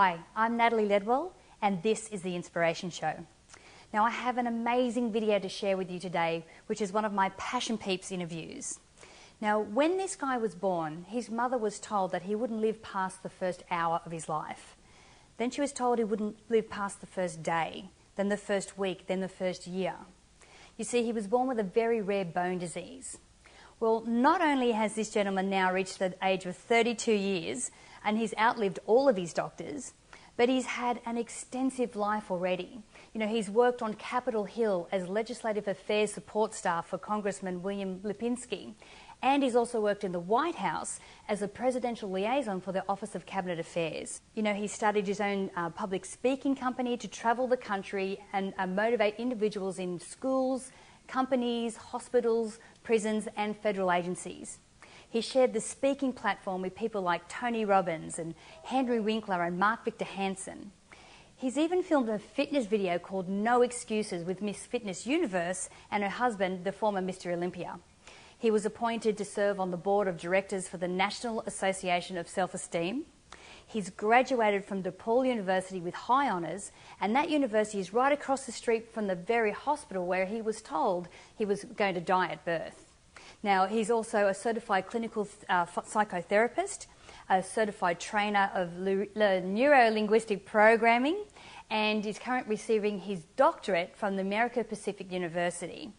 Hi, I'm Natalie Ledwell, and this is The Inspiration Show. Now, I have an amazing video to share with you today, which is one of my Passion Peeps interviews. Now, when this guy was born, his mother was told that he wouldn't live past the first hour of his life. Then she was told he wouldn't live past the first day, then the first week, then the first year. You see, he was born with a very rare bone disease. Well, not only has this gentleman now reached the age of 32 years, and he's outlived all of his doctors, but he's had an extensive life already. You know, he's worked on Capitol Hill as legislative affairs support staff for Congressman William Lipinski, and he's also worked in the White House as a presidential liaison for the Office of Cabinet Affairs. You know, he started his own uh, public speaking company to travel the country and uh, motivate individuals in schools, companies, hospitals, prisons, and federal agencies. He shared the speaking platform with people like Tony Robbins and Henry Winkler and Mark Victor Hansen. He's even filmed a fitness video called No Excuses with Miss Fitness Universe and her husband, the former Mr. Olympia. He was appointed to serve on the board of directors for the National Association of Self Esteem. He's graduated from DePaul University with high honours, and that university is right across the street from the very hospital where he was told he was going to die at birth. Now, he's also a certified clinical uh, psychotherapist, a certified trainer of neuro linguistic programming, and is currently receiving his doctorate from the American Pacific University.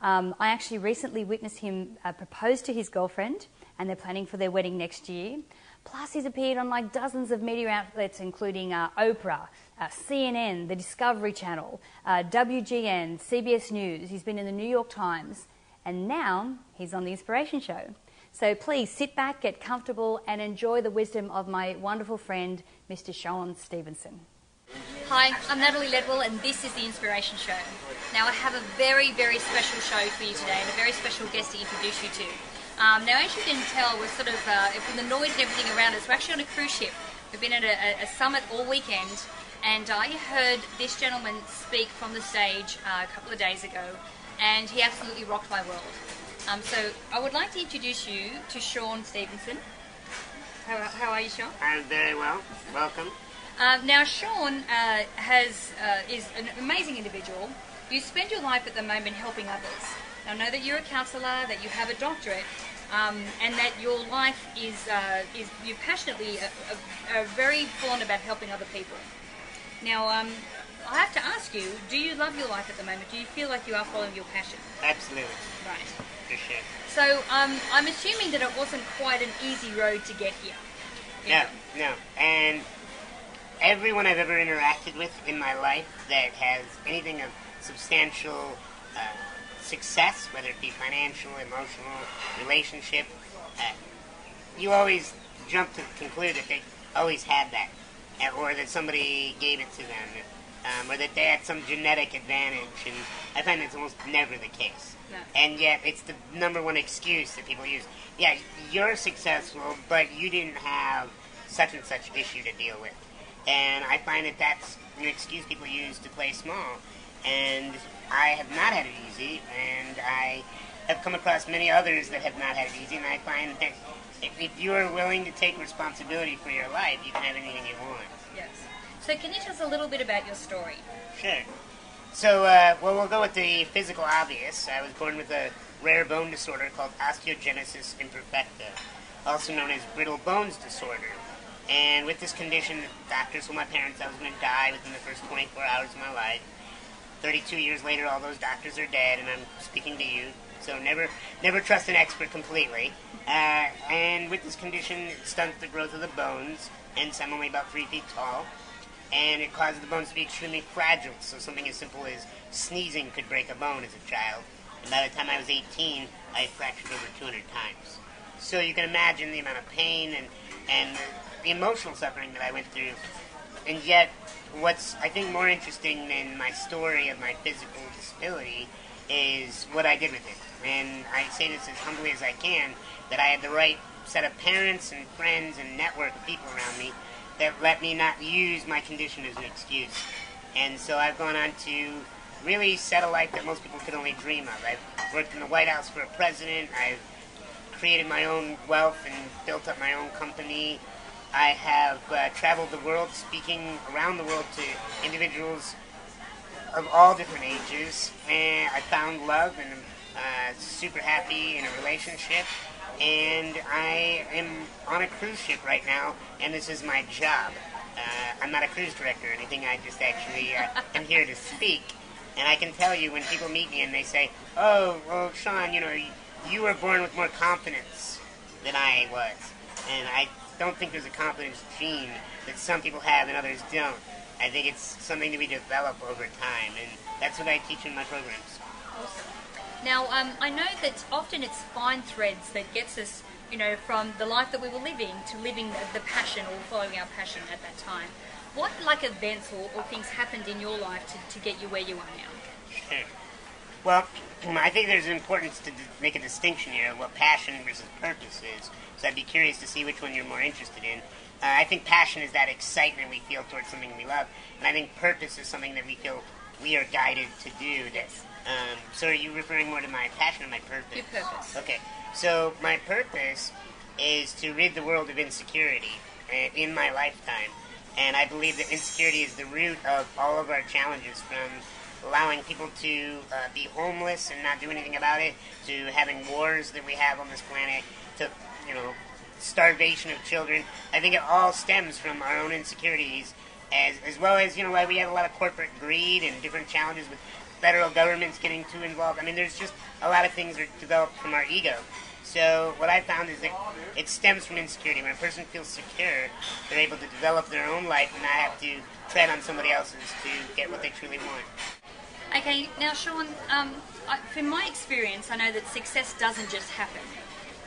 Um, I actually recently witnessed him uh, propose to his girlfriend, and they're planning for their wedding next year. Plus, he's appeared on like dozens of media outlets, including uh, Oprah, uh, CNN, the Discovery Channel, uh, WGN, CBS News. He's been in the New York Times, and now he's on the Inspiration Show. So please sit back, get comfortable, and enjoy the wisdom of my wonderful friend, Mr. Sean Stephenson. Hi, I'm Natalie Ledwell, and this is the Inspiration Show. Now, I have a very, very special show for you today, and a very special guest to introduce you to. Um, now, as you can tell, we're sort of, uh, from the noise and everything around us, we're actually on a cruise ship. We've been at a, a summit all weekend, and I heard this gentleman speak from the stage uh, a couple of days ago, and he absolutely rocked my world. Um, so I would like to introduce you to Sean Stephenson. How, how are you, Sean? I'm very well. Welcome. Um, now, Sean uh, has uh, is an amazing individual. You spend your life at the moment helping others. Now, I know that you're a counsellor, that you have a doctorate, um, and that your life is uh, is you passionately are, very fond about helping other people. Now, um, I have to ask you, do you love your life at the moment? Do you feel like you are following your passion? Absolutely. Right. For sure. So um, I'm assuming that it wasn't quite an easy road to get here. No, no. And everyone I've ever interacted with in my life that has anything of substantial uh, success, whether it be financial, emotional, relationship, uh, you always jump to conclude that they always had that, or that somebody gave it to them um, or that they had some genetic advantage, and I find that's almost never the case. And yet, it's the number one excuse that people use. Yeah, you're successful, but you didn't have such and such issue to deal with. And I find that that's an excuse people use to play small. And I have not had it easy, and I have come across many others that have not had it easy, and I find that if you are willing to take responsibility for your life, you can have anything you want. Yes. So can you tell us a little bit about your story? Sure. So, uh, well, we'll go with the physical obvious. I was born with a rare bone disorder called osteogenesis imperfecta, also known as brittle bones disorder. And with this condition, the doctors told my parents I was going to die within the first 24 hours of my life. 32 years later, all those doctors are dead, and I'm speaking to you. So never, never trust an expert completely. Uh, and with this condition, it stunts the growth of the bones, and I'm only about three feet tall and it causes the bones to be extremely fragile. So something as simple as sneezing could break a bone as a child. And by the time I was 18, I fractured over 200 times. So you can imagine the amount of pain and and the emotional suffering that I went through. And yet, what's I think more interesting than my story of my physical disability is what I did with it. And I say this as humbly as I can that I had the right set of parents and friends and network of people around me that let me not use my condition as an excuse. And so I've gone on to really set a life that most people could only dream of. I've worked in the White House for a president. I've created my own wealth and built up my own company. I have uh, traveled the world speaking around the world to individuals of all different ages, and I found love and I'm uh, super happy in a relationship. And I am on a cruise ship right now, and this is my job. Uh, I'm not a cruise director or anything. I just actually uh, am here to speak. And I can tell you when people meet me and they say, "Oh, well, Sean, you know, you were born with more confidence than I was," and I don't think there's a confidence gene that some people have and others don't. I think it's something that we develop over time, and that's what I teach in my programs. Awesome. Now, um, I know that often it's fine threads that gets us, you know, from the life that we were living to living the, the passion or following our passion at that time. What, like, events or, or things happened in your life to, to get you where you are now? Sure. Well, I think there's an importance to make a distinction here of what passion versus purpose is. So I'd be curious to see which one you're more interested in. Uh, I think passion is that excitement we feel towards something we love, and I think purpose is something that we feel we are guided to do. That, um, so are you referring more to my passion or my purpose? Your purpose. Okay, so my purpose is to rid the world of insecurity uh, in my lifetime, and I believe that insecurity is the root of all of our challenges, from allowing people to uh, be homeless and not do anything about it, to having wars that we have on this planet, to you know starvation of children. I think it all stems from our own insecurities, as as well as you know why we have a lot of corporate greed and different challenges with federal governments getting too involved. I mean, there's just a lot of things that are developed from our ego. So what I found is that it stems from insecurity. When a person feels secure, they're able to develop their own life and not have to tread on somebody else's to get what they truly want. Okay, now Sean, um, I, from my experience, I know that success doesn't just happen.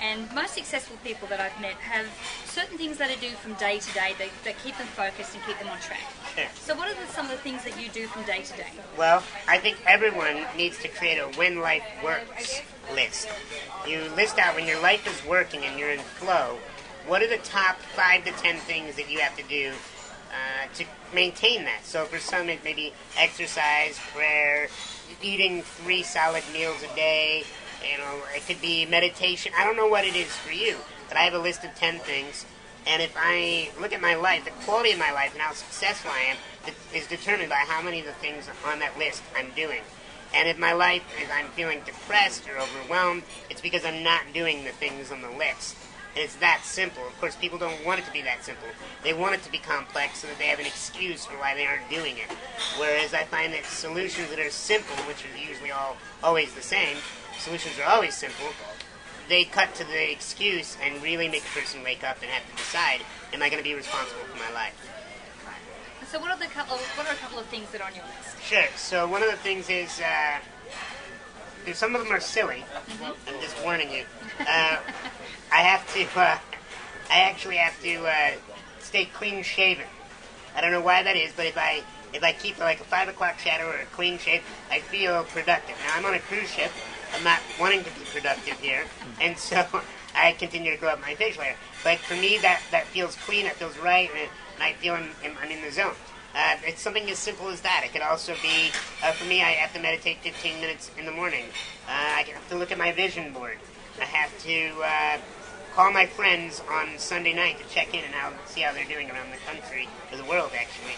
And most successful people that I've met have certain things that they do from day to day that, that keep them focused and keep them on track. Sure. So, what are the, some of the things that you do from day to day? Well, I think everyone needs to create a when life works list. You list out when your life is working and you're in flow, what are the top five to ten things that you have to do Uh, to maintain that? So for some, it may be exercise, prayer, eating three solid meals a day. You know, it could be meditation. I don't know what it is for you, but I have a list of ten things. And if I look at my life, the quality of my life and how successful I am is determined by how many of the things on that list I'm doing. And if my life is I'm feeling depressed or overwhelmed, it's because I'm not doing the things on the list. It's that simple. Of course, people don't want it to be that simple. They want it to be complex so that they have an excuse for why they aren't doing it. Whereas I find that solutions that are simple, which are usually all always the same, solutions are always simple. They cut to the excuse and really make a person wake up and have to decide: Am I going to be responsible for my life? So, what are the couple? What are a couple of things that are on your list? Sure. So one of the things is, uh, some of them are silly. I'm just warning you. Uh, I have to. Uh, I actually have to uh, stay clean shaven. I don't know why that is, but if I if I keep like a five o'clock shadow or a clean shave, I feel productive. Now I'm on a cruise ship. I'm not wanting to be productive here, and so I continue to grow up my facial hair. But for me, that that feels clean. It feels right, and, I feel I'm, I'm in the zone. Uh, it's something as simple as that. It could also be, uh, for me, I have to meditate 15 minutes in the morning. Uh, I have to look at my vision board. I have to uh, call my friends on Sunday night to check in and how, see how they're doing around the country, or the world, actually.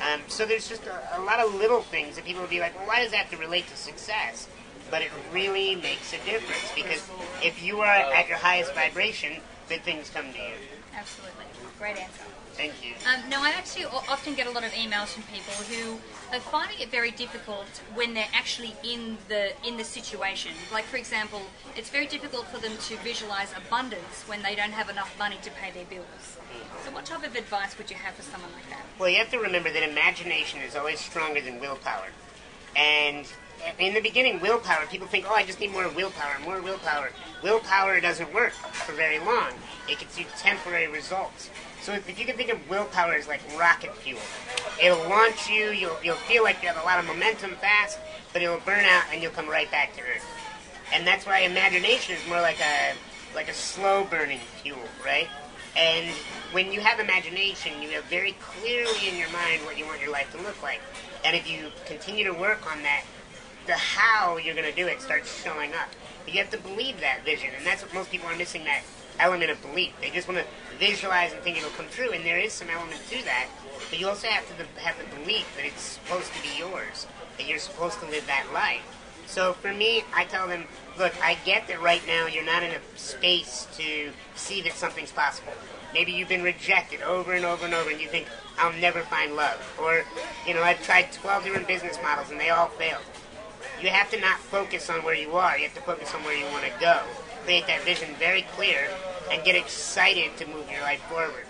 Um, so there's just a, a lot of little things that people will be like, well, why does that have to relate to success? But it really makes a difference because if you are at your highest vibration, good things come to you. Absolutely, great answer. Thank you. Um, now, I actually often get a lot of emails from people who are finding it very difficult when they're actually in the in the situation. Like, for example, it's very difficult for them to visualize abundance when they don't have enough money to pay their bills. So, what type of advice would you have for someone like that? Well, you have to remember that imagination is always stronger than willpower. And in the beginning, willpower, people think, oh, I just need more willpower, more willpower. Willpower doesn't work for very long. It gets you temporary results. So if, if you can think of willpower as like rocket fuel, it'll launch you. You'll you'll feel like you have a lot of momentum fast, but it'll burn out and you'll come right back to earth. And that's why imagination is more like a like a slow burning fuel, right? And when you have imagination, you have very clearly in your mind what you want your life to look like. And if you continue to work on that, the how you're going to do it starts showing up. You have to believe that vision, and that's what most people are missing that element of belief. They just want to visualize and think it'll come true, and there is some element to that. But you also have to have the belief that it's supposed to be yours, that you're supposed to live that life. So for me, I tell them, look, I get that right now you're not in a space to see that something's possible. Maybe you've been rejected over and over and over, and you think, I'll never find love. Or, you know, I've tried 12 different business models, and they all failed. You have to not focus on where you are, you have to focus on where you want to go. Create that vision very clear, and get excited to move your life forward.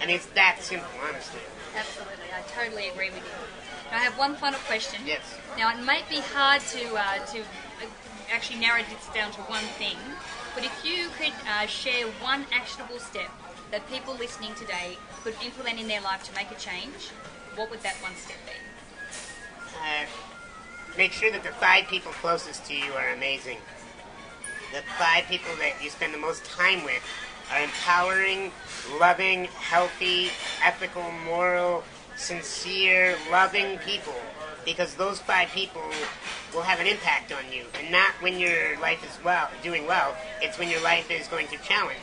And it's that simple, honestly. Absolutely, I totally agree with you. Now, I have one final question. Yes. Now, it might be hard to uh, to actually narrow this down to one thing, but if you could uh, share one actionable step that people listening today could implement in their life to make a change, what would that one step be? Uh, make sure that the five people closest to you are amazing. The five people that you spend the most time with are empowering, loving, healthy, ethical, moral, sincere, loving people. Because those five people will have an impact on you. And not when your life is well doing well, it's when your life is going to challenge.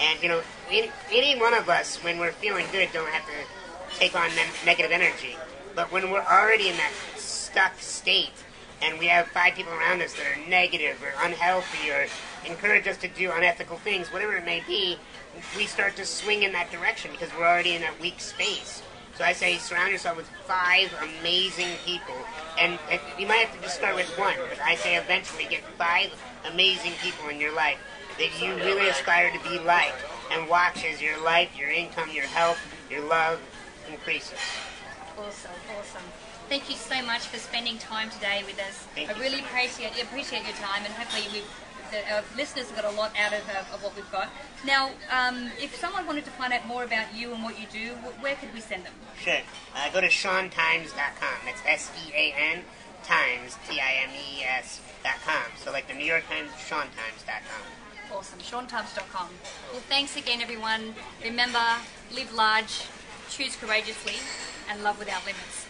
And you know, any, any one of us, when we're feeling good, don't have to take on negative energy. But when we're already in that stuck state, and we have five people around us that are negative or unhealthy or encourage us to do unethical things, whatever it may be, we start to swing in that direction because we're already in that weak space. So I say surround yourself with five amazing people, and, and you might have to just start with one, but I say eventually get five amazing people in your life that you really aspire to be like, and watch as your life, your income, your health, your love increases. Awesome, awesome. Thank you so much for spending time today with us. Thank I really so appreciate appreciate your time, and hopefully we've, the, our listeners have got a lot out of, uh, of what we've got. Now, um, if someone wanted to find out more about you and what you do, wh- where could we send them? Sure. Uh, go to SeanTimes.com. That's S E A N Times, T I M E S dot com. So like the New York Times, SeanTimes.com. Awesome. SeanTubbs.com. Well, thanks again, everyone. Remember, live large, choose courageously, and love without limits.